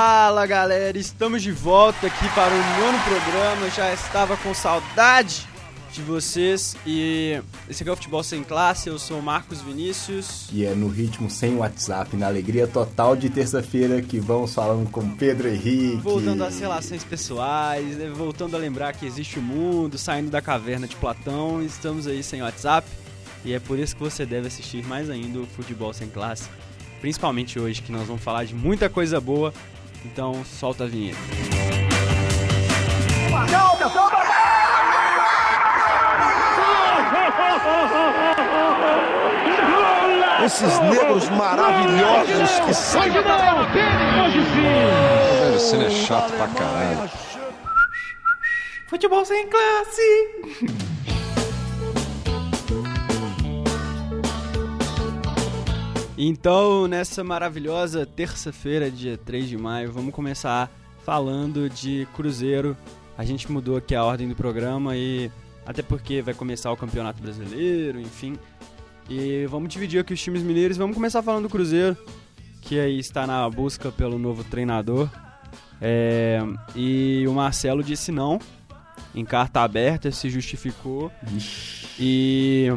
Fala galera, estamos de volta aqui para o nono programa. Já estava com saudade de vocês e esse aqui é o Futebol Sem Classe. Eu sou o Marcos Vinícius. E é no ritmo sem WhatsApp, na alegria total de terça-feira que vamos falando com Pedro Henrique. Voltando às relações pessoais, né? voltando a lembrar que existe o mundo, saindo da caverna de Platão. Estamos aí sem WhatsApp e é por isso que você deve assistir mais ainda o Futebol Sem Classe. Principalmente hoje, que nós vamos falar de muita coisa boa. Então, solta a vinheta. Esses negros maravilhosos que são. Velho, cena é chato pra caralho. Futebol sem classe! Então, nessa maravilhosa terça-feira, dia 3 de maio, vamos começar falando de Cruzeiro. A gente mudou aqui a ordem do programa e até porque vai começar o Campeonato Brasileiro, enfim. E vamos dividir aqui os times mineiros. Vamos começar falando do Cruzeiro, que aí está na busca pelo novo treinador. É, e o Marcelo disse não, em carta aberta, se justificou. E,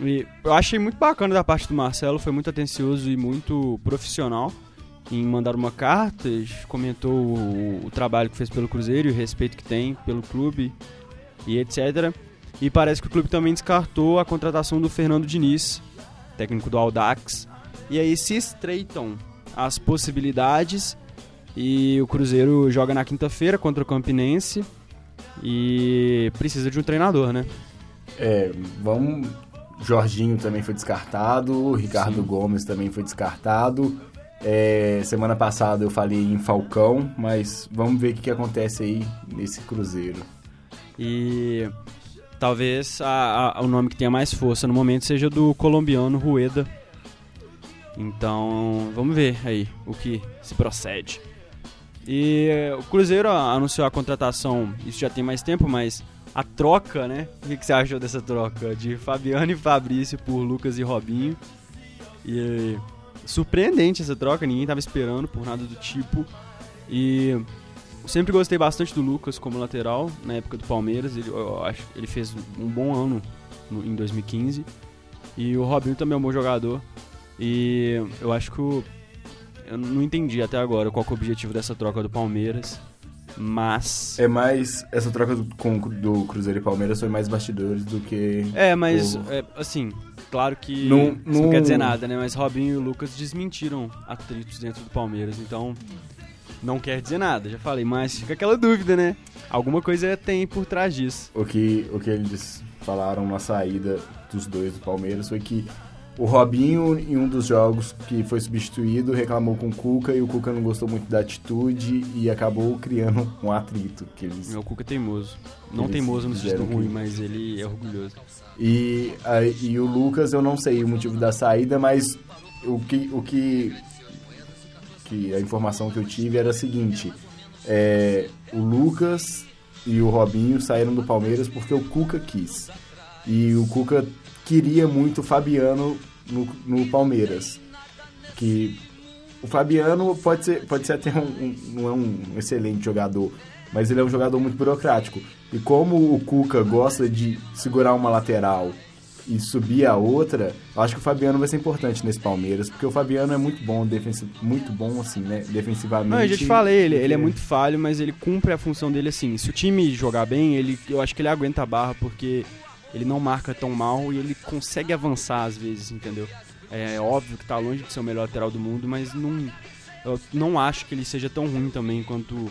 e eu achei muito bacana da parte do Marcelo, foi muito atencioso e muito profissional em mandar uma carta, comentou o, o trabalho que fez pelo Cruzeiro e o respeito que tem pelo clube e etc. E parece que o clube também descartou a contratação do Fernando Diniz, técnico do Audax. E aí se estreitam as possibilidades e o Cruzeiro joga na quinta-feira contra o Campinense e precisa de um treinador, né? É, vamos. Jorginho também foi descartado, Ricardo Sim. Gomes também foi descartado. É, semana passada eu falei em Falcão, mas vamos ver o que, que acontece aí nesse Cruzeiro. E talvez a- a- o nome que tenha mais força no momento seja do colombiano Rueda. Então, vamos ver aí o que se procede. E o Cruzeiro anunciou a contratação, isso já tem mais tempo, mas a troca, né? O que, você achou dessa troca? De Fabiano e Fabrício por Lucas e Robinho. E surpreendente essa troca, ninguém estava esperando por nada do tipo. E sempre gostei bastante do Lucas como lateral na época do Palmeiras. Ele, eu acho ele fez um bom ano no- em 2015. E o Robinho também é um bom jogador. E eu acho que o, eu não entendi até agora qual é o objetivo dessa troca do Palmeiras. Mas. É mais. Essa troca do, com, do Cruzeiro e Palmeiras foi mais bastidores do que. É, mas o- é, assim, claro que Não- isso não não- quer dizer nada, né? Mas Robinho e o Lucas desmentiram atritos dentro do Palmeiras, então não quer dizer nada, já falei, mas fica aquela dúvida, né? Alguma coisa tem por trás disso. O que, o que eles falaram na saída dos dois do Palmeiras foi que o Robinho, em um dos jogos que foi substituído, reclamou com o Cuca e o Cuca não gostou muito da atitude e acabou criando um atrito. Que eles... Meu Cuca é teimoso. Não teimoso no sentido fizeram que- ruim, mas ele é orgulhoso. E, aí- e o Lucas, eu não sei o motivo da saída, mas o que, o que, que a informação que eu tive era a seguinte: é, o Lucas e o Robinho saíram do Palmeiras porque o Cuca quis. E o Cuca queria muito o Fabiano no, no Palmeiras. Que o Fabiano pode ser, pode ser até um, um- não é um excelente jogador, mas ele é um jogador muito burocrático. E como o Cuca gosta de segurar uma lateral e subir a outra, eu acho que o Fabiano vai ser importante nesse Palmeiras, porque o Fabiano é muito bom, defensi muito bom assim, né, defensivamente. Não, eu já te falei, ele, ele é muito falho, mas ele cumpre a função dele assim. Se o time jogar bem, ele, eu acho que ele aguenta a barra, porque ele não marca tão mal e ele consegue avançar às vezes, entendeu? É óbvio que tá longe de ser o melhor lateral do mundo, mas não, eu não acho que ele seja tão ruim também quanto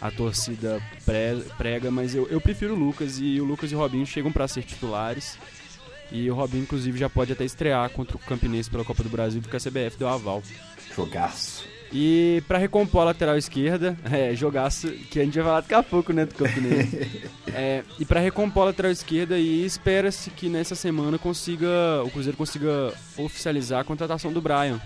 a torcida pre- prega, mas eu, eu prefiro o Lucas e o Lucas e o Robinho chegam pra ser titulares. E o Robinho, inclusive, já pode até estrear contra o Campinense pela Copa do Brasil, porque a CBF deu aval. Jogaço. E pra recompor a lateral esquerda, é, jogaço, que a gente vai falar daqui a pouco, né, do Campinense. é, e pra recompor a lateral esquerda, e espera-se que nessa semana consiga, o Cruzeiro consiga oficializar a contratação do Brian.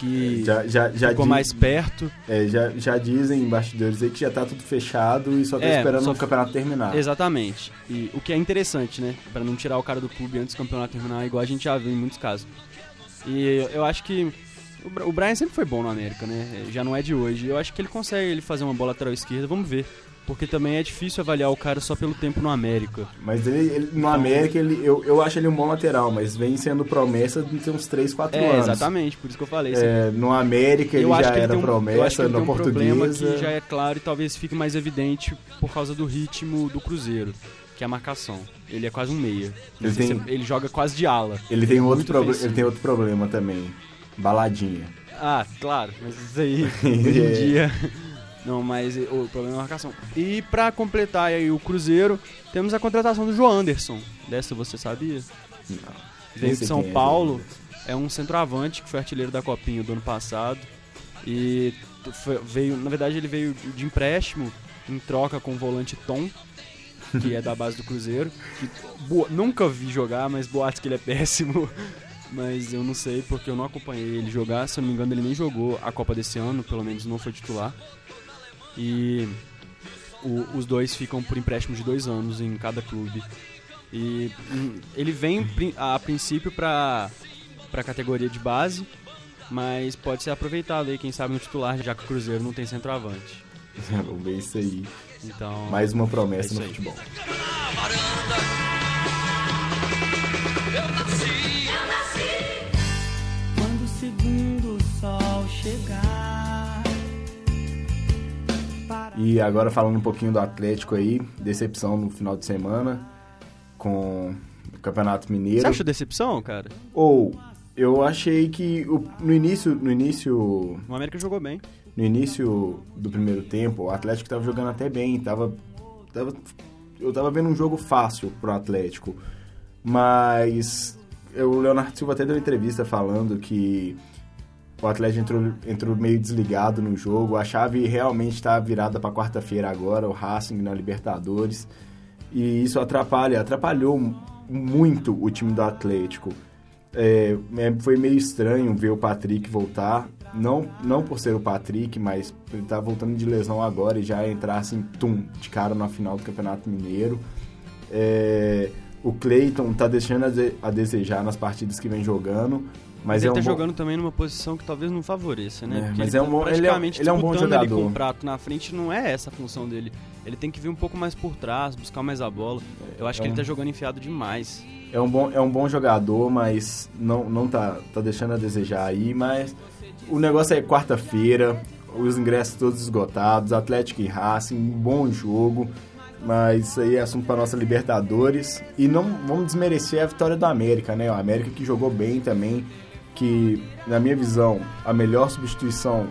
Que Já, já, já, ficou di- mais perto. é, já, já dizem em bastidores aí que já tá tudo fechado e só tá É, esperando só- o campeonato terminar. Exatamente. E o que é interessante, né? Pra não tirar o cara do clube antes do campeonato terminar, igual a gente já viu em muitos casos. E eu acho que O, Brian sempre foi bom no América, né? Já não é de hoje. Eu acho que ele consegue ele fazer uma boa lateral esquerda, vamos ver. Porque também é difícil avaliar o cara só pelo tempo no América. Mas ele, ele- no América, ele, eu, eu acho ele um bom lateral, mas vem sendo promessa de ter uns 3, 4 É, anos. exatamente, por isso que eu falei. É, no América ele já ele era um, promessa, na tem um problema que já é claro e talvez fique mais evidente por causa do ritmo do Cruzeiro, que é a marcação. Ele é quase um meia. Ele tem- é- ele joga quase de ala. Ele tem, outro proble- ofensivo. ele tem outro problema também. Baladinha. Ah, claro, mas isso aí, hoje em dia. Não, mas o problema é a marcação. E pra completar aí o Cruzeiro, temos a contratação do João Anderson. Dessa você sabia? Nem Veio de São é, Paulo, João é um centroavante que foi artilheiro da Copinha do ano passado. E veio, na verdade, ele veio de empréstimo em troca com o volante Tom, que é da base do Cruzeiro. Que, boa- nunca vi jogar, mas boatos que ele é péssimo. Mas eu não sei porque eu não acompanhei ele jogar. Se eu não me engano, ele nem jogou a Copa desse ano, pelo menos não foi titular. E o- os dois ficam por empréstimo de dois anos em cada clube. E hum, ele vem a princípio para a categoria de base, mas pode ser aproveitado aí, quem sabe, no titular, já que o Cruzeiro não tem centroavante. Vamos ver isso aí. Então, Mais uma É promessa isso no futebol. Segundo sol chegar. E agora falando um pouquinho do Atlético aí, decepção no final de semana com o Campeonato Mineiro. você acha decepção, cara? Ou eu achei que o- no início, no início, O América jogou bem. no início do primeiro tempo, o Atlético tava jogando até bem, tava, tava eu tava vendo um jogo fácil pro Atlético. Mas eu- o Leonardo Silva até deu entrevista falando que o Atlético entrou, entrou meio desligado no jogo. A chave realmente está virada para quarta-feira agora, o Racing na Libertadores. E isso atrapalha, atrapalhou muito o time do Atlético. É, é, foi meio estranho ver o Patrick voltar. Não, não por ser o Patrick, mas ele tá voltando de lesão agora e já entrar assim, tum, de cara na final do Campeonato Mineiro. É, o Cleiton tá deixando a, de- a desejar nas partidas que vem jogando. Mas ele é um tá bom- jogando também numa posição que talvez não favoreça, né? É, mas ele é tá um bom- ele é- ele é um bom jogador. com o prato na frente, não é essa a função dele. Ele tem que vir um pouco mais por trás, buscar mais a bola. Eu acho É que ele tá jogando enfiado demais. É um bom, é um bom jogador, mas não, não tá, tá deixando a desejar aí. Mas o negócio é quarta-feira, os ingressos todos esgotados, Atlético e Racing, um bom jogo. Mas isso aí é assunto para nossa Libertadores. E não vamos desmerecer a vitória do América, né? O América que jogou bem também. Que, na minha visão, a melhor substituição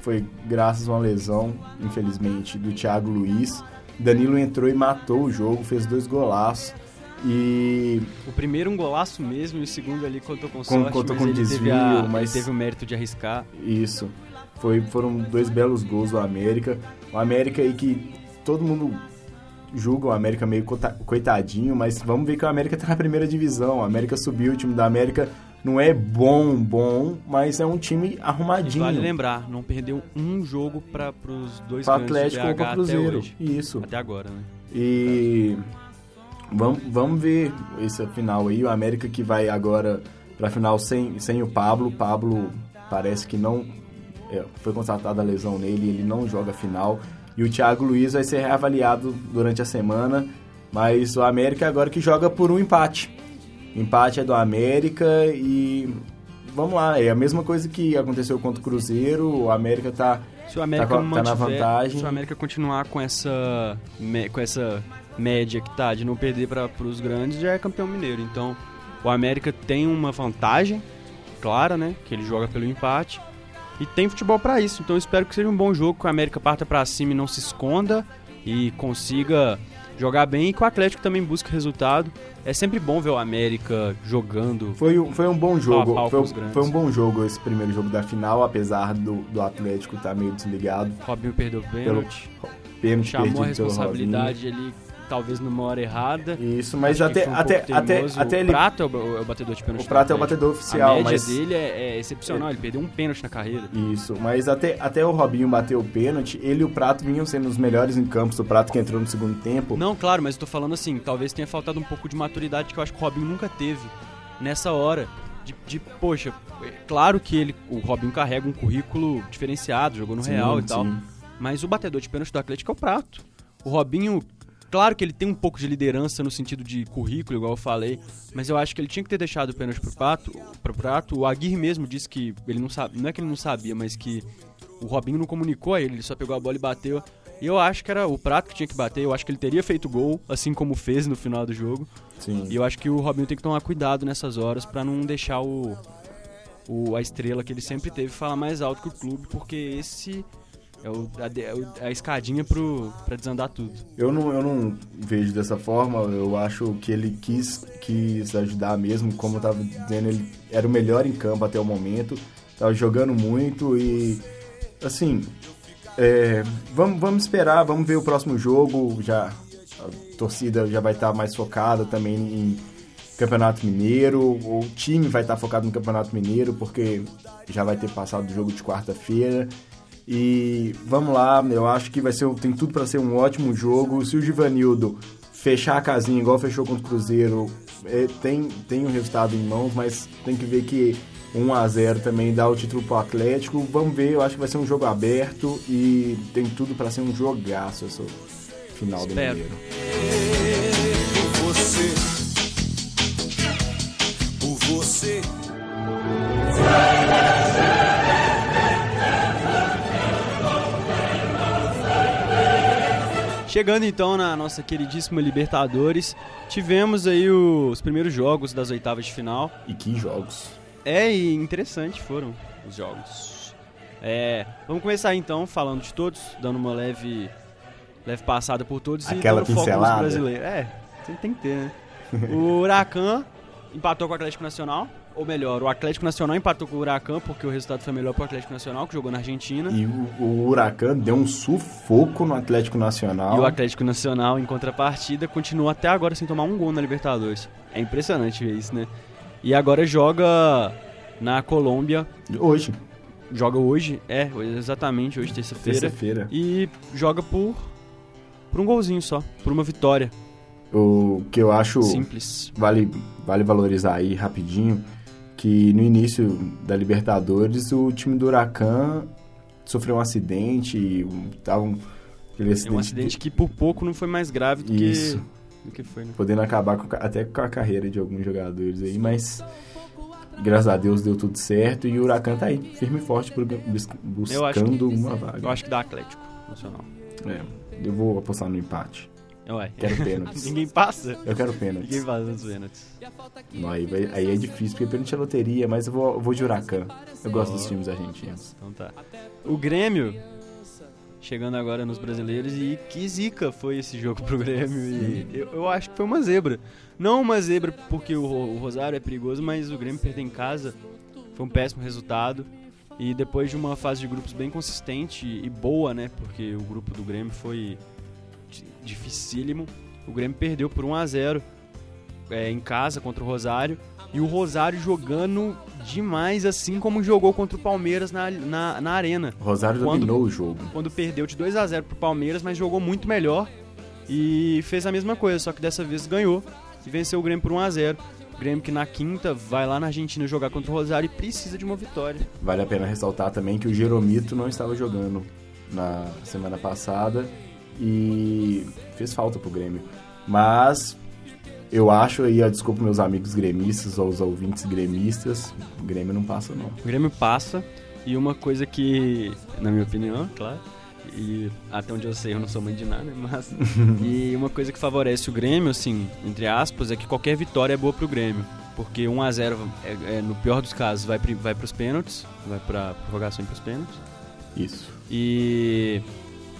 foi graças a uma lesão, infelizmente, do Thiago Luiz. Danilo entrou e matou o jogo, fez dois golaços. E O primeiro um golaço mesmo e o segundo ali contou com Com- sorte, contou com desvio, a- mas- teve o mérito de arriscar. Isso. Foi, foram dois belos gols do América. O América aí que todo mundo julga o América meio coitadinho, mas vamos ver que o América tá na primeira divisão. O América subiu, o time da América não é bom, bom, mas é um time arrumadinho. vale lembrar, não perdeu um jogo para os dois do Atlético ou até Cruzeiro. hoje. Isso. Até agora, né? E vamos, vamos ver esse final aí. O América que vai agora pra final sem, sem o Pablo. O Pablo parece que não. é, foi constatada a lesão nele, ele não joga a final. E o Thiago Luiz vai ser reavaliado durante a semana. Mas o América agora que joga por um empate. Empate é do América e. Vamos lá, é a mesma coisa que aconteceu contra o Cruzeiro. O América tá Se o América Tá co- tá na mantiver- vantagem. se o América continuar com essa com essa média que tá de não perder para os grandes, já é campeão mineiro. Então, o América tem uma vantagem clara, né, que ele joga pelo empate e tem futebol para isso. Então, eu espero que seja um bom jogo, que o América parta para cima e não se esconda e consiga jogar bem e que o Atlético também busque resultado. É sempre bom ver o América jogando. Foi, um- foi um bom jogo. pau Foi, foi um bom jogo esse primeiro jogo da final, apesar do, do Atlético estar meio desligado. Robinho perdeu o pênalti. Pênalti chamou a pelo responsabilidade ali, talvez numa hora errada. Isso, mas Acho até, um até, até, até o ele. Prato é o, é o batedor de pênalti. O Prato é o batedor oficial, A média mas. dele é, é excepcional, ele perdeu um pênalti na carreira. Isso, mas até, até o Robinho bater o pênalti, ele e o Prato vinham sendo os melhores em campos. O Prato que entrou no segundo tempo. Não, claro, mas eu tô falando assim, talvez tenha faltado um pouco de maturidade que eu acho que o Robinho nunca teve nessa hora. de, de, poxa, é claro que ele, o Robinho carrega um currículo diferenciado, jogou no Sim, Real e tal, sim. mas o batedor de pênalti do Atlético é o Prato. O Robinho, claro que ele tem um pouco de liderança no sentido de currículo, igual eu falei, mas eu acho que ele tinha que ter deixado o pênalti pro Prato. Pro Prato. O Aguirre mesmo disse que ele não sabe, não é que ele não sabia, mas que o Robinho não comunicou a ele, ele só pegou a bola e bateu. E eu acho que era o Prato que tinha que bater, eu acho que ele teria feito gol, assim como fez no final do jogo. Sim. E eu acho que o Robinho tem que tomar cuidado nessas horas pra não deixar o, o a estrela que ele sempre teve falar mais alto que o clube, porque esse é, o, a, é a escadinha pro, pra desandar tudo. Eu não, eu não vejo dessa forma, eu acho que ele quis, quis ajudar mesmo, como eu tava dizendo, ele era o melhor em campo até o momento, tava jogando muito e, assim, é, vamos, vamos esperar, vamos ver o próximo jogo, já a torcida já vai estar mais focada também em Campeonato Mineiro, o time vai estar focado no Campeonato Mineiro, porque já vai ter passado o jogo de quarta-feira. E vamos lá, eu acho que vai ser, tem tudo para ser um ótimo jogo. Se o Givanildo fechar a casinha igual fechou contra o Cruzeiro, é, tem, tem um resultado em mãos, mas tem que ver que 1 a 0 também dá o título pro Atlético. Vamos ver, eu acho que vai ser um jogo aberto e tem tudo para ser um jogaço essa final do Espero. Mineiro. Por você. Por você. Chegando então na nossa queridíssima Libertadores, tivemos aí os primeiros jogos das oitavas de final. E que jogos. É, e interessante foram os jogos. É, vamos começar então falando de todos, dando uma leve, leve passada por todos Aquela e dando foco nos pincelada. brasileiros. É, tem, tem que ter, né? o Huracan empatou com o Atlético Nacional, ou melhor, o Atlético Nacional empatou com o Huracan porque o resultado foi melhor pro Atlético Nacional, que jogou na Argentina. E o, o Huracan deu um sufoco no Atlético Nacional. E o Atlético Nacional, em contrapartida, continua até agora sem tomar um gol na Libertadores. É impressionante ver isso, né? E agora joga na Colômbia. Hoje, Joga hoje, é, exatamente hoje, terça-feira. terça-feira. E joga por, por um golzinho só, por uma vitória. O que eu acho Simples. vale, vale valorizar aí rapidinho que no início da Libertadores o time do Huracan sofreu um acidente tava um, aquele É um acidente que por pouco não foi mais grave do Isso. que, do que foi, né? podendo acabar com, até com a carreira de alguns jogadores aí, mas graças a Deus deu tudo certo e o Huracan tá aí, firme e forte pro- bus- Eu acho que- buscando uma vaga. Eu acho que dá Atlético Nacional. É, eu vou apostar no empate. Ué. Quero pênaltis. Ninguém passa. Eu quero pênaltis. Ninguém passa nos pênaltis. Não, aí, vai- aí é difícil, porque pênalti é loteria, mas eu vou, vou de Huracan. Eu gosto dos times argentinos. Então tá. O Grêmio, chegando agora nos brasileiros, e que zica foi esse jogo pro Grêmio. E eu, eu acho que foi uma zebra. Não uma zebra porque o, o Rosário é perigoso, mas o Grêmio perder em casa foi um péssimo resultado. E depois de uma fase de grupos bem consistente e boa, né? Porque o grupo do Grêmio foi dificílimo. O Grêmio perdeu por 1 a 0 é, em casa contra o Rosário. E o Rosário jogando demais, assim como jogou contra o Palmeiras na, na, na Arena. O Rosário Quando- dominou o jogo. Quando perdeu de 2 a 0 pro Palmeiras, mas jogou muito melhor. E fez a mesma coisa, só que dessa vez ganhou. E venceu o Grêmio por 1 a 0 O Grêmio que na quinta vai lá na Argentina jogar contra o Rosário e precisa de uma vitória. Vale a pena ressaltar também que o Jeromito não estava jogando na semana passada e fez falta pro Grêmio. Mas eu acho aí, desculpa meus amigos gremistas ou os ouvintes gremistas, o Grêmio não passa não. O Grêmio passa e uma coisa que, na minha opinião, claro, e até onde eu sei eu não sou mãe de nada, mas e uma coisa que favorece o Grêmio, assim, entre aspas, é que qualquer vitória é boa pro Grêmio. Porque 1 a 0 é, é, no pior dos casos vai, vai pros pênaltis, vai pra prorrogação e pros pênaltis. Isso. E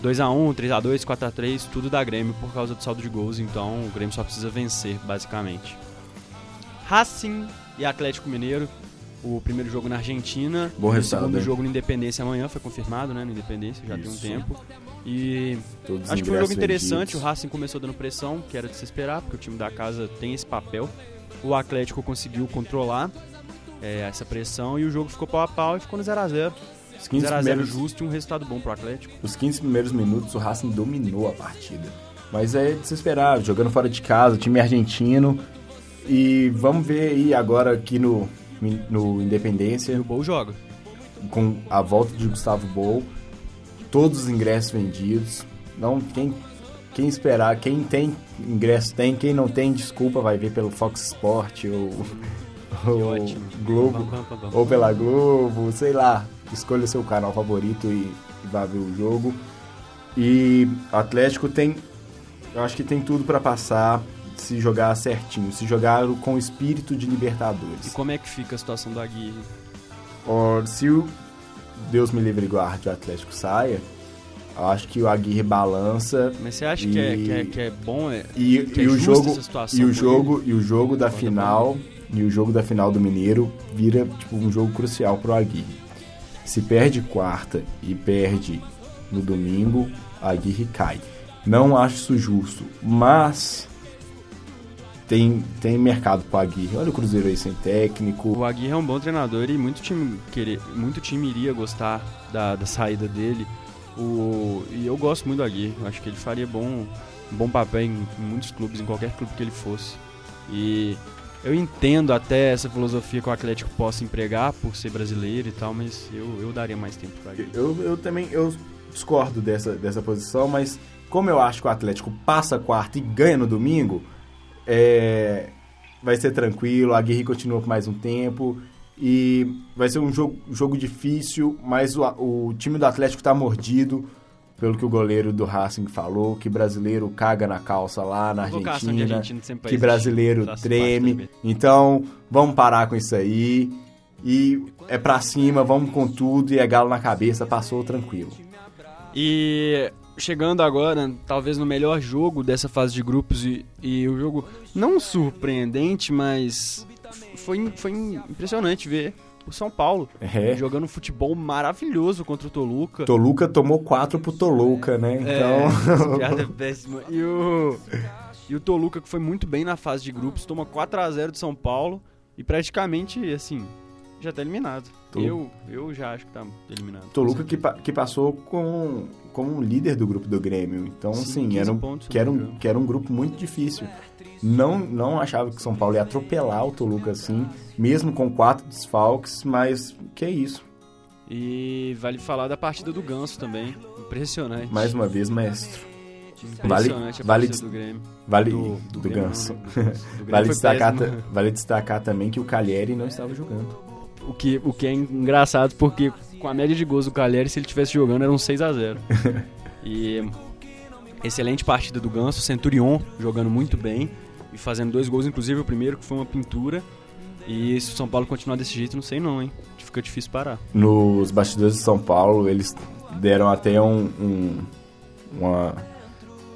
2x1, 3x2, 4x3, tudo dá Grêmio por causa do saldo de gols, então o Grêmio só precisa vencer, basicamente. Racing e Atlético Mineiro, o primeiro jogo na Argentina, Bom o resultado, segundo hein? jogo no Independência amanhã, foi confirmado, né, no Independência, já tem um Isso. tempo. E Todos os acho que foi um jogo interessante, vendidos. o Racing começou dando pressão, que era de se esperar, porque o time da casa tem esse papel. O Atlético conseguiu controlar é, essa pressão e o jogo ficou pau a pau e ficou no 0x0. Os 15 0x0 primeiros, justo e um resultado bom pro Atlético. os 15 primeiros minutos o Racing dominou a partida. Mas é de se esperar, jogando fora de casa, time argentino. E vamos ver aí agora aqui no, no E Independência, o Bol joga. com a volta de Gustavo Bol, todos os ingressos vendidos. Não, quem, quem esperar, quem tem ingresso tem, quem não tem, desculpa, vai ver pelo Fox Sport ou, ou. Globo, Pam, pam, pam, pam. ou pela Globo, sei lá. Escolha seu canal favorito e, e vá ver o jogo. E o Atlético tem, eu acho que tem tudo pra passar se jogar certinho, se jogar com o espírito de E Libertadores. como é que fica a situação do Aguirre? Ó, se o Deus me livre e guarde o Atlético saia, eu acho que o Aguirre balança Mas você acha que, é, E- que, é, que é bom? É, e, que e o jogo e o jogo e o jogo da final e o jogo da final do Mineiro vira tipo um jogo crucial pro Aguirre. Se perde quarta e perde no domingo, a Aguirre cai. Não acho isso justo, mas tem, tem mercado pro Aguirre. Olha o Cruzeiro aí sem técnico. O Aguirre é um bom treinador e muito time, querer, muito time iria gostar da, da saída dele. O, e eu gosto muito do Aguirre. Acho que ele faria bom, bom papel em, em muitos clubes, em qualquer clube que ele fosse. E eu entendo até essa filosofia que o Atlético possa empregar por ser brasileiro e tal, mas eu, eu daria mais tempo pro Aguirre. Eu, eu também eu discordo dessa, dessa posição, mas como eu acho que o Atlético passa quarta e ganha no domingo, é, vai ser tranquilo, a Aguirre continua por mais um tempo e vai ser um jogo, jogo difícil, mas o, o time do Atlético está mordido, pelo que o goleiro do Racing falou, que brasileiro caga na calça lá na Argentina, argentino sempre que brasileiro treme. Então, vamos parar com isso aí. E é pra cima, vamos com tudo e é galo na cabeça, passou tranquilo. E chegando agora, talvez no melhor jogo dessa fase de grupos e, e o jogo não surpreendente, mas foi, foi impressionante ver o São Paulo É. jogando um futebol maravilhoso contra o Toluca. Toluca tomou quatro pro Toluca, né? É, Então, é péssima. E o, e o Toluca, que foi muito bem na fase de grupos, toma 4 a 0 de São Paulo e praticamente, assim, já tá eliminado. Eu, eu já acho que tá eliminado. Toluca que, pa- que passou com, como um líder do grupo do Grêmio. Então, Sim, assim, 15 era um, que, era um, que era um grupo muito difícil. Não, não achava que São Paulo ia atropelar o Toluca assim, mesmo com quatro desfalques, mas que é isso. E vale falar da partida do Ganso também. Impressionante. Mais uma vez, mestre. Vale- partida do Grêmio. Vale Do, do, Grêmio, Ganso. não, do. Do Vale destacar, vale destacar também que o Calheri não estava jogando. O que, o que é engraçado, porque com a média de gols do Cagliari, se ele estivesse jogando, era um 6 a 0 E excelente partida do Ganso, Centurion jogando muito bem e fazendo dois gols, inclusive o primeiro que foi uma pintura. E se o São Paulo continuar desse jeito, não sei não, hein? Fica difícil parar. Nos bastidores de São Paulo, eles deram até um, um- uma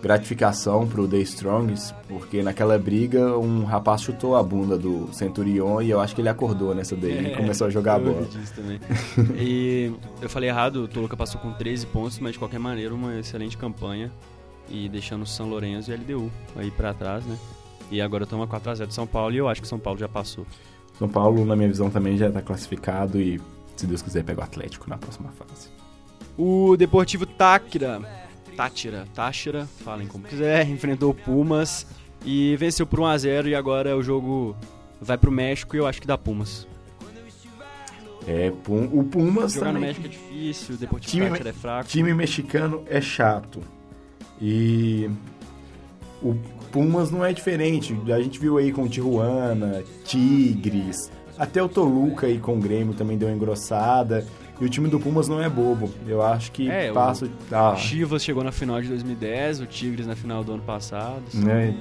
gratificação pro The Strongs, porque naquela briga um rapaz chutou a bunda do Centurion e eu acho que ele acordou nessa daí e começou a jogar a É, bola. ouvi disso também. e eu falei errado, o Toluca passou com 13 pontos, mas de qualquer maneira uma excelente campanha. E deixando o São Lourenço e a LDU aí pra trás, né? E agora toma 4x0 de São Paulo e eu acho que São Paulo já passou. São Paulo, na minha visão, também já está classificado e, se Deus quiser, pega o Atlético na próxima fase. O Deportivo Táquira, Tátira, Táchira, falem como quiser, enfrentou o Pumas e venceu por 1x0 e agora o jogo vai pro México e eu acho que dá Pumas. É, Pum- o Pumas Jogar no também. México é difícil, o Deportivo Time- Táchira é fraco. time mexicano é chato. E o Pumas não é diferente. A gente viu aí com o Tijuana, Tigres, até o Toluca aí com o Grêmio também deu uma engrossada. E o time do Pumas não é bobo. Eu acho que É, o- passa. Ah, Chivas chegou na final de 2010, o Tigres na final do ano passado. né,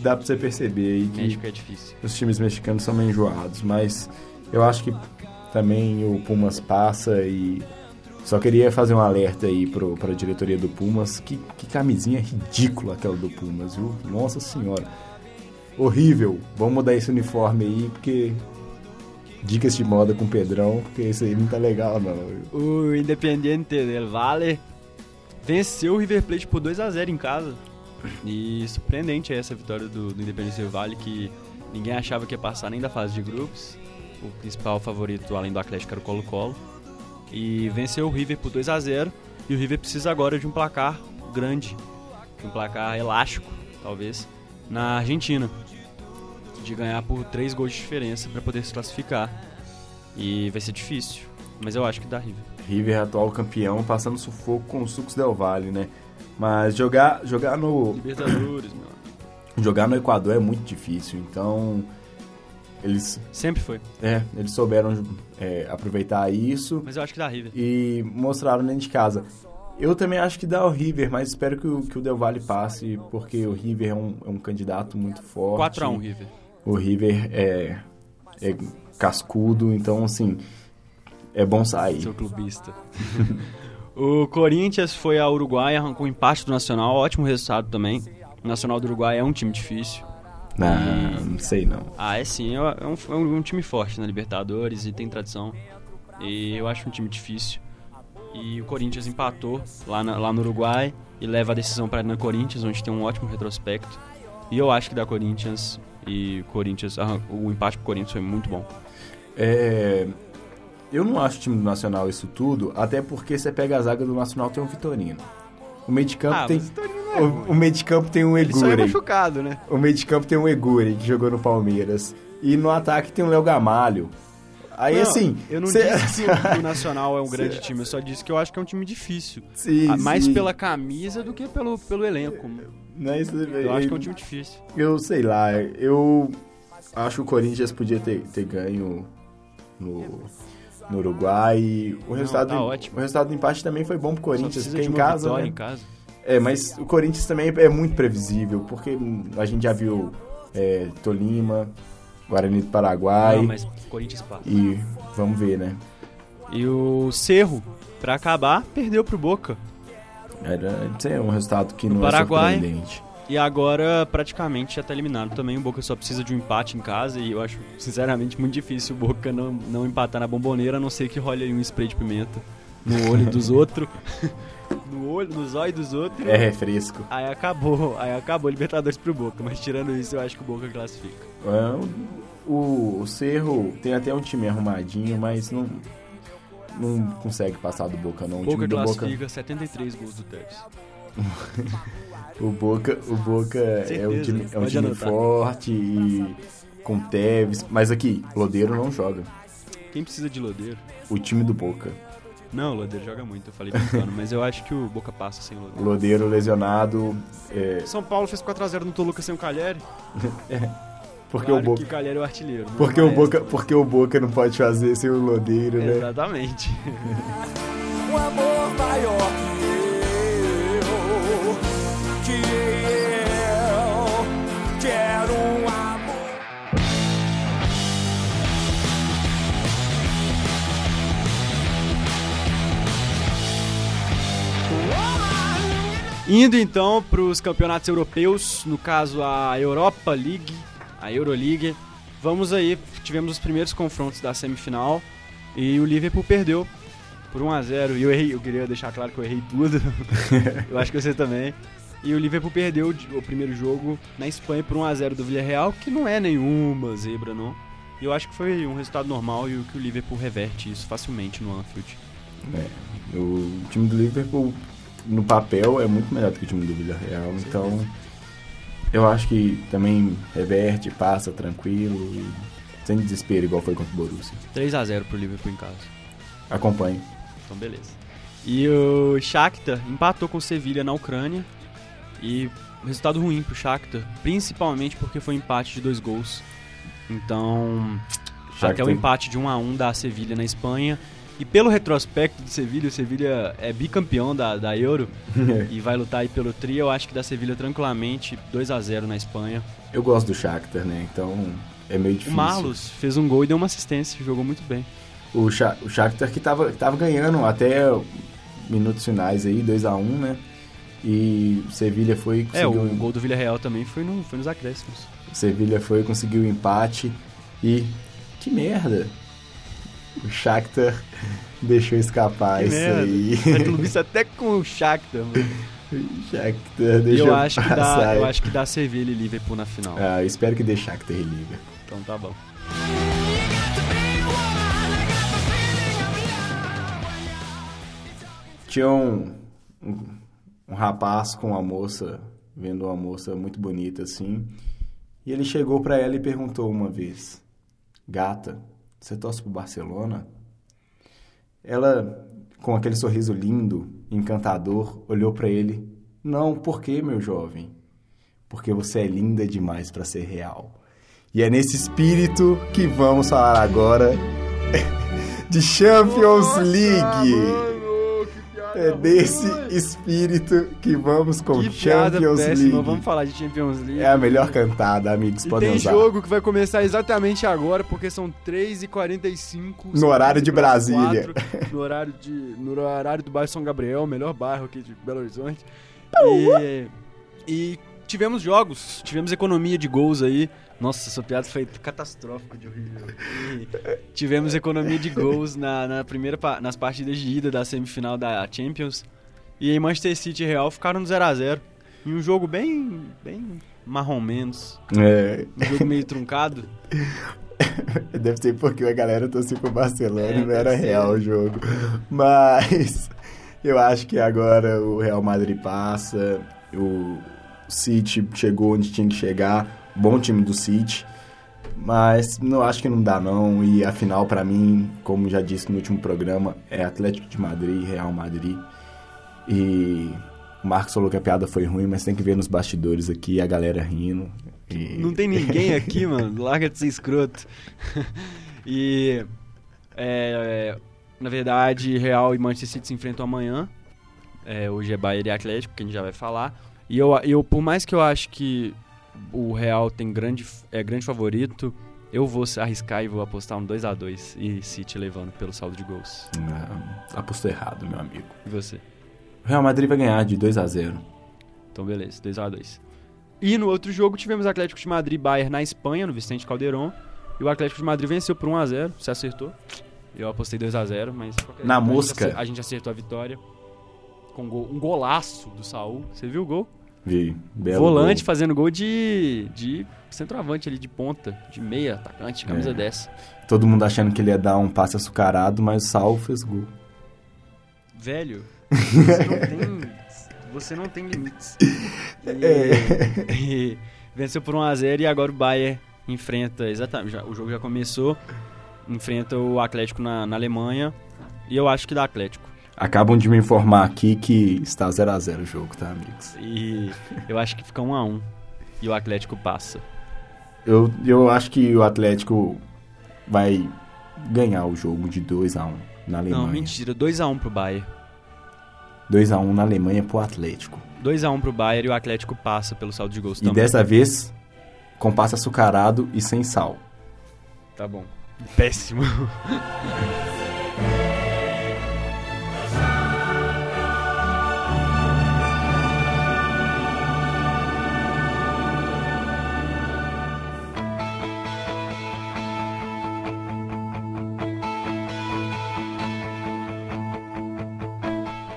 dá pra você perceber aí que México é difícil. os times mexicanos são meio enjoados. Mas eu acho que também o Pumas passa e. Só queria fazer um alerta aí pro, pra diretoria do Pumas. Que, que camisinha ridícula aquela do Pumas, viu? Nossa senhora. Horrível. Vamos mudar esse uniforme aí, porque. Dicas de moda com o Pedrão, porque esse aí não tá legal, não. O Independiente del Valle venceu o River Plate por 2x0 em casa. E surpreendente essa vitória do, do Independiente del Valle, que ninguém achava que ia passar nem da fase de grupos. O principal favorito, além do Atlético, era o Colo-Colo. E venceu o River por 2x0. E o River precisa agora de um placar grande, de um placar elástico, talvez, na Argentina. de ganhar por três gols de diferença para poder se classificar. E vai ser difícil, mas eu acho que dá River. River atual campeão, passando sufoco com o Sucos Del Valle, né? Mas jogar, jogar no Libertadores, meu. jogar no Equador é muito difícil, então eles Sempre foi, é, eles souberam é, aproveitar isso mas eu acho que dá River. e mostraram dentro de casa. Eu também acho que dá o River, mas espero que o, que o Del Valle passe, porque o River é um, é um candidato muito forte. 4x1 River. O River é, é cascudo, então assim, é bom sair. Seu clubista. o Corinthians foi ao Uruguai, arrancou um empate do Nacional, ótimo resultado também. O Nacional do Uruguai é um time difícil. Não, não sei não. Ah, é sim, é um, é um- time forte na Libertadores e tem tradição. E eu acho um time difícil. E o Corinthians empatou lá, na- lá no Uruguai e leva a decisão para na Corinthians, onde tem um ótimo retrospecto. E eu acho que dá Corinthians e Corinthians, o empate pro Corinthians foi muito bom. É, eu não acho o time do Nacional isso tudo, até porque você pega a zaga do Nacional tem um Vitorino. O meio de campo Ah, tem mas o Vitorino não é o, o meio de campo tem um Ele só é Eguri. machucado, né? O meio de campo tem um Eguri que jogou no Palmeiras e no ataque tem o Léo Gamalho. Aí Não, assim, Eu não cê- disse que o Nacional é um grande time, eu só disse que eu acho que é um time difícil. Sim, Ah, Mais sim. pela camisa do que pelo, pelo elenco. Mas, Eu acho que é um time difícil. Eu sei lá, eu acho que o Corinthians podia ter, ter ganho no, no Uruguai. O resultado, tá do- ótimo. o resultado do empate também foi bom pro Corinthians, porque em casa, né? em casa. É, mas o Corinthians também é muito previsível, porque a gente já viu é, Tolima, Guarani do Paraguai Não, mas o Corinthians passa. e vamos ver, né? E o Cerro, pra acabar, perdeu pro Boca. Era, isso é um resultado que No não Paraguai. é surpreendente. E agora praticamente já tá eliminado também. O Boca só precisa de um empate em casa e eu acho, sinceramente, muito difícil o Boca não, não empatar na bomboneira, a não ser que role aí um spray de pimenta no olho dos outros. no olho, nos olhos dos outros. É refresco. Aí acabou, aí acabou Libertadores pro Boca, mas tirando isso eu acho que o Boca classifica. É, o, o Cerro tem até um time arrumadinho, mas não, não consegue passar do Boca, não. O Boca do Boca, classifica 73 gols do Tevez. o Boca, o Boca é um time, é um time forte e com Tevez. Mas aqui, Lodeiro não joga. Quem precisa de Lodeiro? O time do Boca. Não, o Lodeiro joga muito, eu falei brincando, mas eu acho que o Boca passa sem o O Lodeiro. Lodeiro lesionado. é, São Paulo fez 4x0 no Toluca sem o Calheri. porque claro o Boca. que o Calheri é o artilheiro. não Porque é o, Boca, porque o Boca não pode fazer sem o Lodeiro, né? Exatamente. Um amor maior que Indo então para os campeonatos europeus, no caso a Europa League, a Euroleague. Vamos aí, tivemos os primeiros confrontos da semifinal e o Liverpool perdeu por 1 a 0 E eu errei, eu queria deixar claro que eu errei tudo. eu acho que você também. E o Liverpool perdeu o primeiro jogo na Espanha por 1 a 0 do Villarreal, que não é nenhuma zebra não. E eu acho que foi um resultado normal e o que o Liverpool reverte isso facilmente no Anfield. É, o time do Liverpool, no papel, é muito melhor do que o time do Villarreal. Então, eu acho que também reverte, passa tranquilo e sem desespero, igual foi contra o Borussia. 3 a 0 pro Liverpool em casa. Acompanhe. Então, beleza. E o Shakhtar empatou com o Sevilha na Ucrânia. E resultado ruim pro Shakhtar, principalmente porque foi um empate de dois gols. Então, até Shakhtar- o empate de 1 a 1 da Sevilha na Espanha. E pelo retrospecto do Sevilha, o Sevilha é bicampeão da, da Euro e vai lutar aí pelo tri. Eu acho que da Sevilha tranquilamente 2 a 0 na Espanha. Eu gosto do Shakhtar, né? Então, é meio O difícil. Marlos fez um gol e deu uma assistência, jogou muito bem. O, Sha o Shakhtar que tava, tava ganhando até minutos finais aí, 2x1, né? E o Sevilha foi e É, conseguiu... o gol do Villarreal também foi, no, foi nos acréscimos. Sevilha foi, conseguiu o empate e que merda. O Shakhtar deixou escapar Que isso merda. aí. É clubista até com o Shakhtar, mano. Shakhtar deixou eu acho, que dá, passar. eu acho que dá Sevilha e Liverpool na final. Ah, eu espero que dê Shakhtar e Liverpool. Então tá bom. Tinha um, um, um rapaz com uma moça, vendo uma moça muito bonita assim, E ele chegou pra ela e perguntou uma vez: Gata, você torce pro Barcelona? Ela, com aquele sorriso lindo, encantador, olhou pra ele: Não, por quê, meu jovem? Porque você é linda demais pra ser real. E é nesse espírito que vamos falar agora de Champions League. É desse espírito que vamos com que Champions péssima. League. Vamos falar de Champions League. É a melhor cantada, amigos, E podem tem usar. jogo que vai começar exatamente agora, porque são 3h45. No horário de Brasília. No horário, de, no horário do bairro São Gabriel, o melhor bairro aqui de Belo Horizonte. E, e tivemos jogos, tivemos economia de gols aí. Nossa, essa piada foi catastrófica de horrível. E tivemos economia de gols na, na primeira, nas partidas de ida da semifinal da Champions. E aí Manchester City e Real ficaram no 0x0. Em um jogo bem, bem marrom menos. É, Um jogo meio truncado. deve ser porque a galera torcia pro Barcelona É, e não era ser. real o jogo. Mas eu acho que agora o Real Madrid passa, o City chegou onde tinha que chegar, bom time do City. Mas não acho que não dá não e a final pra mim, como já disse no último programa, é Atlético de Madrid Real Madrid. E o Marcos falou que a piada foi ruim, mas tem que ver nos bastidores aqui a galera rindo. E... Não tem ninguém aqui, mano. Larga de ser escroto. e. é, na verdade, Real e Manchester City se enfrentam amanhã. É, hoje é Bayern e Atlético, que a gente já vai falar. E eu, eu, por mais que eu acho que o Real tem grande, é grande favorito, eu vou arriscar e vou apostar um 2 a 2 e City levando pelo saldo de gols. Não, apostou errado, meu amigo. E você? O Real Madrid vai ganhar de 2 a 0 Então, beleza, 2 a 2 E no outro jogo tivemos Atlético de Madrid Bayern na Espanha, no Vicente Calderon. E o Atlético de Madrid venceu por 1 a 0 Você acertou? Eu apostei 2 a 0 mas... Na a gente mosca. acer- A gente acertou a vitória. Com gol- um golaço do Saul. Você viu o gol? Vi, belo Volante gol. fazendo gol de, de centroavante ali, de ponta. De meia, atacante, camisa É. 10. Todo mundo achando que ele ia dar um passe açucarado, mas o Sal fez gol. Velho, você não tem, você não tem limites. E, e venceu por 1x0 e agora o Bayern enfrenta, exatamente, já- o jogo já começou, enfrenta o Atlético na, na Alemanha e eu acho que dá Atlético. Acabam de me informar aqui que está 0 a 0 o jogo, tá, amigos? E eu acho que fica 1x1 e o Atlético passa. Eu, eu acho que o Atlético vai ganhar o jogo de 2 a 1 na Alemanha. Não, mentira, 2x1 pro Bayern. 2 a 1 na Alemanha pro Atlético. 2x1 pro Bayern e o Atlético passa pelo saldo de gols E também. dessa vez, com passe açucarado e sem sal. Tá bom. Péssimo.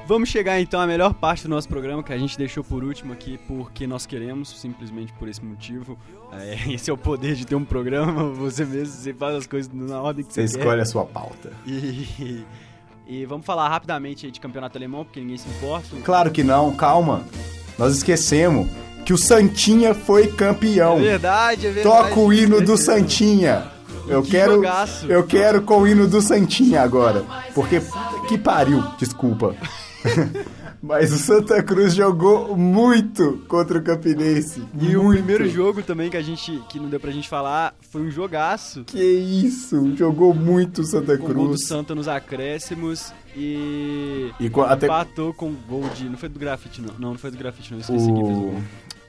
Vamos chegar então à melhor parte do nosso programa que a gente deixou por último aqui porque nós queremos, simplesmente por esse motivo. É, esse é o poder de ter um programa, você mesmo, você faz as coisas na ordem que Você você, quer. escolhe a sua pauta. E, e vamos falar rapidamente de campeonato alemão, porque ninguém se importa. Claro que não, calma. Nós esquecemos que o Santinha foi campeão. É verdade, é verdade. Toca o hino do Santinha. Eu Que quero, jogaço. eu quero com o hino do Santinha agora. Porque que pariu, desculpa. Mas o Santa Cruz jogou muito contra o Campinense. E o muito. primeiro jogo também que a gente que não deu pra gente falar foi um jogaço. Que isso, jogou muito o Santa Com o gol do Cruz. Santa nos acréscimos e E com- até empatou com o gol de. Não foi do grafite, não. Não, não foi do grafite, não. Esqueci quem fez o o gol.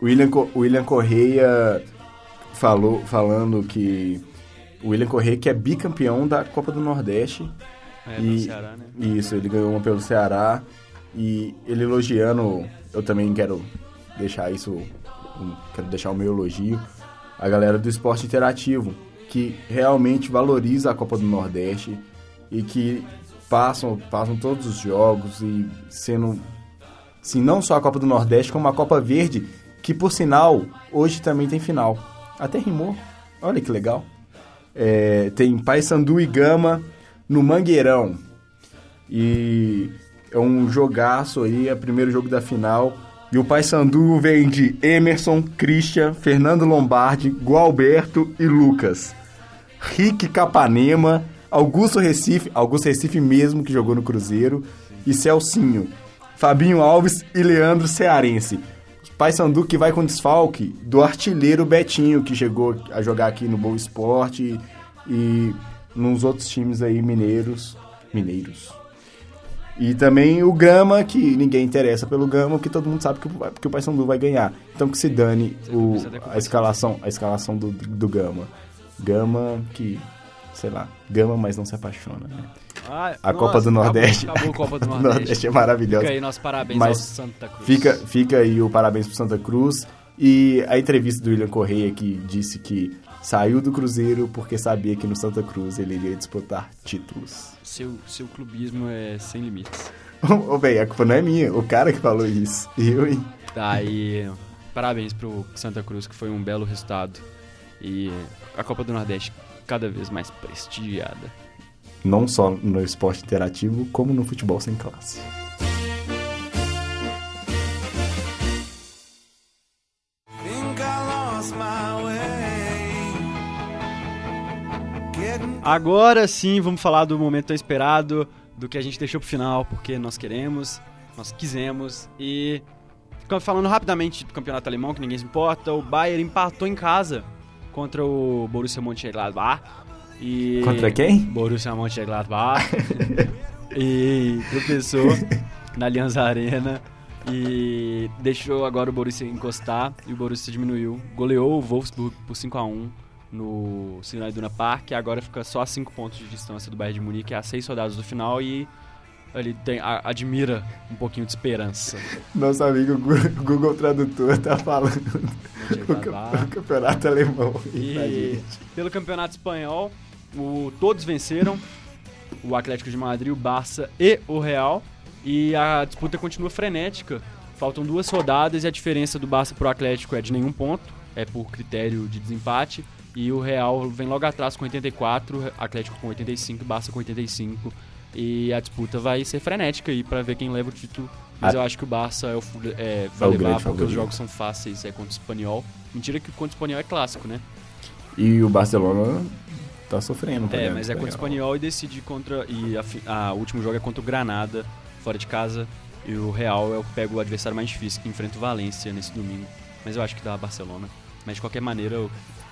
William, William Correia falou, falando que o William Correia que é bicampeão da Copa do Nordeste. É, E- Ceará, né? Isso, ele ganhou uma pelo Ceará. E ele elogiando, eu também quero deixar isso, quero deixar o meu elogio, a galera do esporte interativo, que realmente valoriza a Copa do Nordeste e que passam, passam todos os jogos e sendo, assim, não só a Copa do Nordeste, como a Copa Verde, que por sinal, hoje também tem final. Até rimou, olha que legal. É, tem Paysandu e Gama no Mangueirão. E é um jogaço aí, é o primeiro jogo da final. E o Paysandu vem de Emerson, Christian, Fernando Lombardi, Gualberto e Lucas. Rick Capanema, Augusto Recife, Augusto Recife mesmo que jogou no Cruzeiro, e Celcinho. Fabinho Alves e Leandro Cearense. Paysandu que vai com desfalque do artilheiro Betinho, que chegou a jogar aqui no Boa Esporte e, e nos outros times aí mineiros. Mineiros. E também o Gama, que ninguém interessa pelo Gama, que todo mundo sabe que, o- que o Paysandu vai ganhar. Então que se dane o, a escalação, a escalação do, do Gama. Gama que, sei lá, Gama, mas não se apaixona, né? Ah, A nossa, Copa do Nordeste. Acabou, acabou a Copa do Nordeste. Nordeste é maravilhosa. Fica aí nossos parabéns Mas ao Santa Cruz. Fica, fica aí o parabéns pro Santa Cruz. E a entrevista do William Correia que disse que saiu do Cruzeiro porque sabia que no Santa Cruz ele iria disputar títulos. Seu, seu clubismo é sem limites. Ô, bem, a culpa não é minha, o cara que falou isso. Eu, hein? Tá, e parabéns pro Santa Cruz, que foi um belo resultado. E a Copa do Nordeste cada vez mais prestigiada. Não só no esporte interativo, como no futebol sem classe. Agora sim, vamos falar do momento tão esperado, do que a gente deixou pro final, porque nós queremos, nós quisemos. E falando rapidamente do campeonato alemão, que ninguém se importa, o Bayern empatou em casa contra o Borussia Mönchengladbach. E Contra quem? Borussia Mönchengladbach. e tropeçou na Allianz Arena e deixou agora o Borussia encostar e o Borussia diminuiu. Goleou o Wolfsburg por 5 a 1 no Signal Iduna Park agora fica só a 5 pontos de distância do Bayern de Munique, a 6 rodadas do final e ele tem, a- admira um pouquinho de esperança. Nosso amigo Google Tradutor tá falando o, o campeonato alemão E pelo campeonato espanhol, o- todos venceram. O Atlético de Madrid, o Barça e o Real. E a disputa continua frenética. Faltam duas rodadas e a diferença do Barça pro Atlético é de nenhum ponto. É por critério de desempate. E o Real vem logo atrás com 84, Atlético com 85, Barça com 85. E a disputa vai ser frenética aí pra ver quem leva o título. Mas Ah. eu acho que o Barça é o, é, É vai o levar porque os jogos são fáceis, é contra o Espanhol. Mentira que contra o Espanhol é clássico, né? E o Barcelona tá sofrendo. pra É, mas é contra o Espanhol e decide contra. E a, a- o último jogo é contra o Granada, fora de casa. E o Real é o que pega o adversário mais difícil, que enfrenta o Valência nesse domingo. Mas eu acho que dá a Barcelona. Mas de qualquer maneira, eu-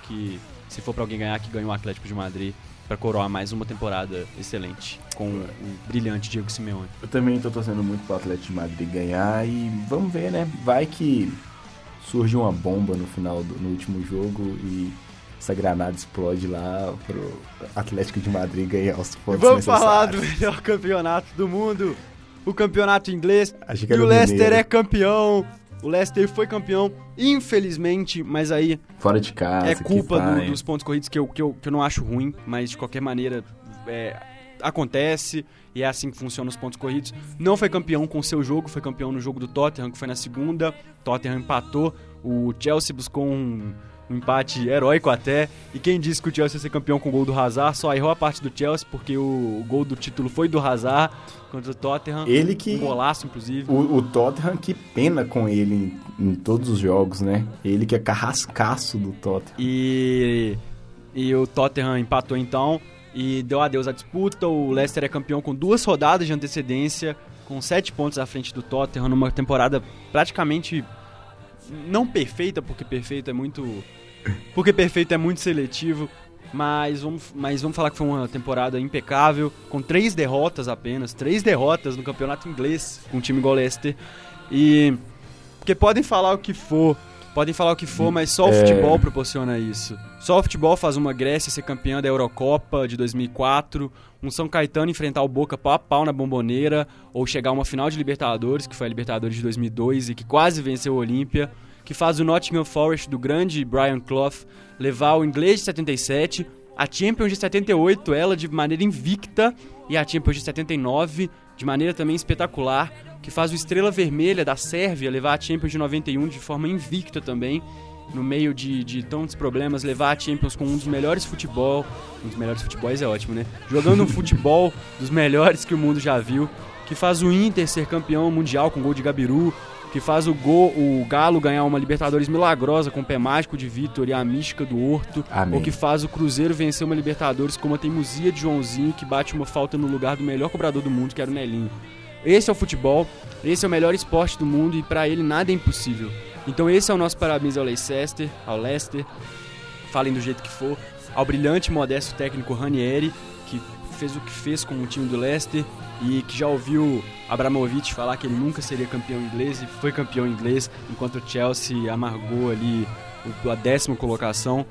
que se for pra alguém ganhar, que ganhe o Atlético de Madrid pra coroar mais uma temporada excelente com o brilhante Diego Simeone. Eu também tô torcendo muito pro Atlético de Madrid ganhar e vamos ver, né? Vai que surge uma bomba no final do no último jogo e essa granada explode lá pro Atlético de Madrid ganhar os pontos Vamos falar do melhor campeonato do mundo, o campeonato inglês. Que E o o Leicester Mineiro. é campeão. O Leicester foi campeão, infelizmente, mas aí Fora de casa, é culpa do- dos pontos corridos que eu, que, eu, que eu não acho ruim, mas de qualquer maneira é, acontece e é assim que funcionam os pontos corridos. Não foi campeão com o seu jogo, foi campeão no jogo do Tottenham, que foi na segunda. Tottenham empatou, o Chelsea buscou um, um empate heróico até. E quem disse que o Chelsea ia ser campeão com o gol do Hazard só errou a parte do Chelsea, porque o, gol do título foi do Hazard contra o Tottenham. Ele que... Um golaço, inclusive. O, o Tottenham que pena com ele em, em todos os jogos, né? Ele que é carrascaço do Tottenham. E, e o Tottenham empatou então e deu adeus à disputa. O Leicester é campeão com duas rodadas de antecedência, com sete pontos à frente do Tottenham, numa temporada praticamente não perfeita, porque perfeito é muito. Porque perfeito é muito seletivo. Mas vamos, mas vamos falar que foi uma temporada impecável, com três derrotas apenas, três derrotas no campeonato inglês, com um time igual Leicester. E. Porque podem falar o que for, podem falar o que for, mas só o É. futebol proporciona isso. Só o futebol faz uma Grécia ser campeã da Eurocopa de 2004, um São Caetano enfrentar o Boca pau a pau na bomboneira, ou chegar a uma final de Libertadores, que foi a Libertadores de 2002 e que quase venceu o Olímpia, que faz o Nottingham Forest do grande Brian Clough levar o inglês de 77, a Champions de 78, ela de maneira invicta, e a Champions de 79 de maneira também espetacular, que faz o Estrela Vermelha da Sérvia levar a Champions de 91 de forma invicta também, no meio de, de tantos problemas, levar a Champions com um dos melhores futebol, um dos melhores futebols é ótimo, né? Jogando um futebol dos melhores que o mundo já viu, que faz o Inter ser campeão mundial com gol de Gabiru, que faz o, gol, o Galo ganhar uma Libertadores milagrosa com o pé mágico de Vitor e a mística do Horto, Amém. ou que faz o Cruzeiro vencer uma Libertadores com uma teimosia de Joãozinho que bate uma falta no lugar do melhor cobrador do mundo, que era o Nelinho. Esse é o futebol, esse é o melhor esporte do mundo e pra ele nada é impossível. Então esse é o nosso parabéns ao Leicester, ao Leicester, falem do jeito que for, ao brilhante e modesto técnico Ranieri, que fez o que fez com o time do Leicester e que já ouviu Abramovich falar que ele nunca seria campeão inglês e foi campeão inglês, enquanto o Chelsea amargou ali a décima colocação.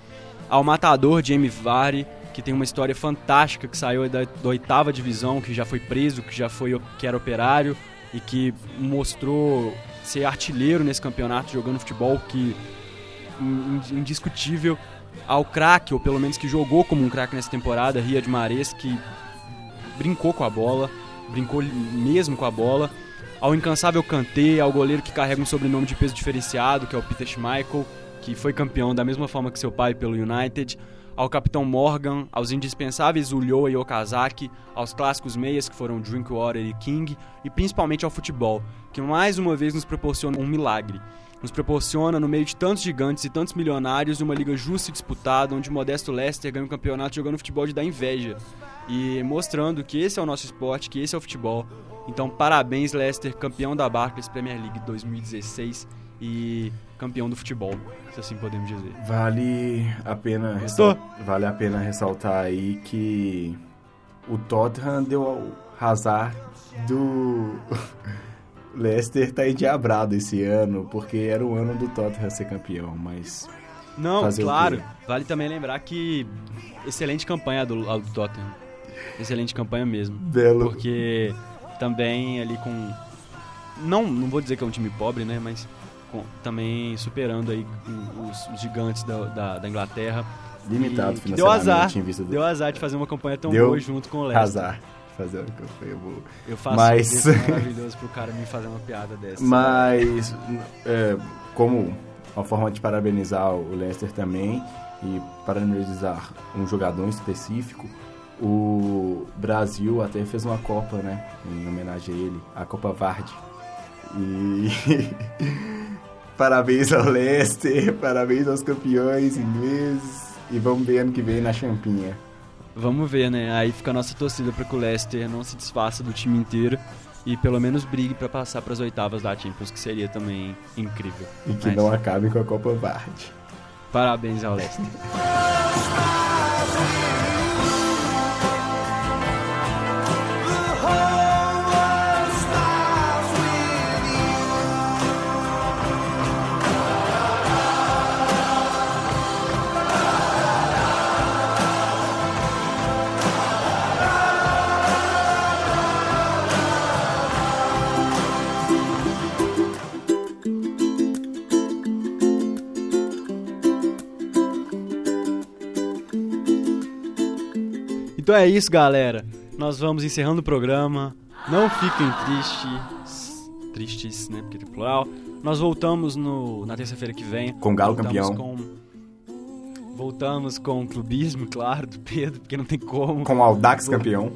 Ao matador Jamie Vardy, que tem uma história fantástica, que saiu da, da oitava divisão, que já foi preso, que já foi que era operário e que mostrou ser artilheiro nesse campeonato jogando futebol que in- in- indiscutível ao craque, ou pelo menos que jogou como um craque nessa temporada, Riyad Mahrez, que brincou com a bola, brincou mesmo com a bola, ao incansável Kanté, ao goleiro que carrega um sobrenome de peso diferenciado, que é o Peter Schmeichel, que foi campeão da mesma forma que seu pai pelo United, ao capitão Morgan, aos indispensáveis Ulloa e Okazaki, aos clássicos meias que foram Drinkwater e King, e principalmente ao futebol, que mais uma vez nos proporciona um milagre. Nos proporciona, no meio de tantos gigantes e tantos milionários, uma liga justa e disputada, onde o modesto Leicester ganha um campeonato jogando futebol de dar inveja. E mostrando que esse é o nosso esporte, que esse é o futebol. Então, parabéns, Leicester, campeão da Barclays Premier League 2016 e campeão do futebol, se assim podemos dizer. Vale a pena ressal- vale a pena ressaltar aí que o Tottenham deu ao Hazard do Leicester tá endiabrado esse ano, porque era o ano do Tottenham ser campeão, mas Não, claro. Vale também lembrar que excelente campanha do, a do Tottenham. Excelente campanha mesmo. belo Porque também ali com. Não, não vou dizer que é um time pobre, né? Mas com- também superando aí os, os gigantes da, da, da Inglaterra. limitado E financeiramente deu azar. em vista do Deu azar de fazer uma campanha tão Deu boa junto com o Leicester. Hazard fazer uma campanha boa. Eu faço Mas- isso maravilhoso pro cara me fazer uma piada dessa. Mas, é, como uma forma de parabenizar o Leicester também e parabenizar um jogador em específico, o Brasil até fez uma Copa, né, em homenagem a ele, a Copa Vard. E parabéns ao Leicester, parabéns aos campeões ingleses e vamos ver ano que vem na Champinha. Vamos ver, né? Aí fica a nossa torcida para que o Leicester não se desfaça do time inteiro e pelo menos brigue para passar para as oitavas da Champions, que seria também incrível. E que Mas não acabe com a Copa Vard. Parabéns ao Leicester. Então é isso, galera. Nós vamos encerrando o programa. Não fiquem tristes. Tristes, né? Porque tem plural. Nós voltamos no, na terça-feira que vem. Com o Galo Voltamos campeão. Com, voltamos com o clubismo, claro, do Pedro, porque não tem como. Com o Audax campeão.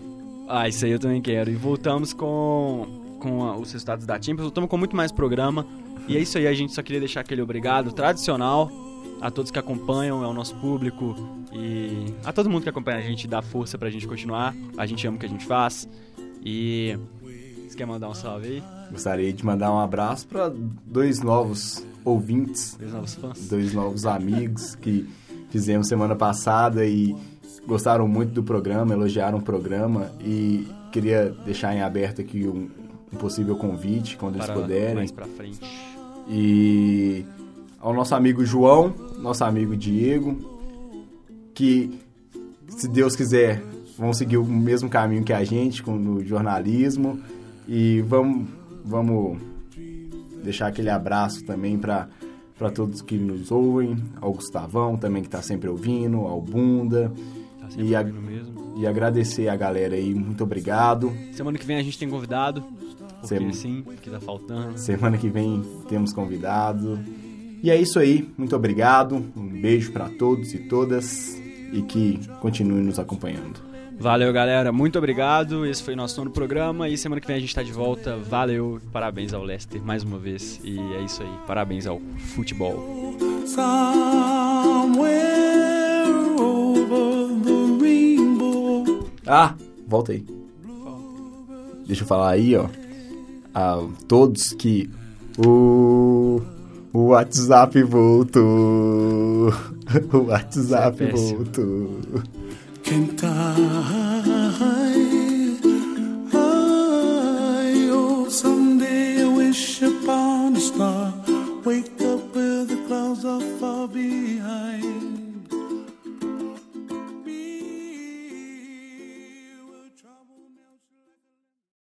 Ah, isso aí eu também quero. E voltamos com, com a- os resultados da Champions. Voltamos com muito mais programa. E é isso aí, a gente só queria deixar aquele obrigado tradicional a todos que acompanham, ao nosso público e a todo mundo que acompanha a gente, dá força pra gente continuar. A gente ama o que a gente faz. E. Você quer mandar um salve aí? Gostaria de mandar um abraço para dois novos ouvintes, Dois novos fãs? dois novos amigos que fizemos semana passada e gostaram muito do programa, elogiaram o programa e queria deixar em aberto aqui um, um possível convite quando eles Para puderem. mais pra frente. E ao nosso amigo João, nosso amigo Diego, que se Deus quiser vão seguir o mesmo caminho que a gente com, no jornalismo e vamos vamos deixar aquele abraço também para para todos que nos ouvem, ao Gustavão também que está sempre ouvindo, ao Bunda Tá sempre E a- mesmo. e agradecer a galera aí, muito obrigado. Semana que vem a gente tem convidado. Porque Sem- sim, porque tá faltando. Semana que vem temos convidado. E é isso aí, muito obrigado. Um beijo para todos e todas e que continuem nos acompanhando. Valeu, galera. Muito obrigado. Esse foi nosso nono programa. E semana que vem a gente tá de volta. Valeu. Parabéns ao Leicester mais uma vez. E é isso aí. Parabéns ao futebol. Ah, volta aí. Deixa eu falar aí, ó. A todos que o, o WhatsApp voltou. O WhatsApp Isso é voltou. Can't I?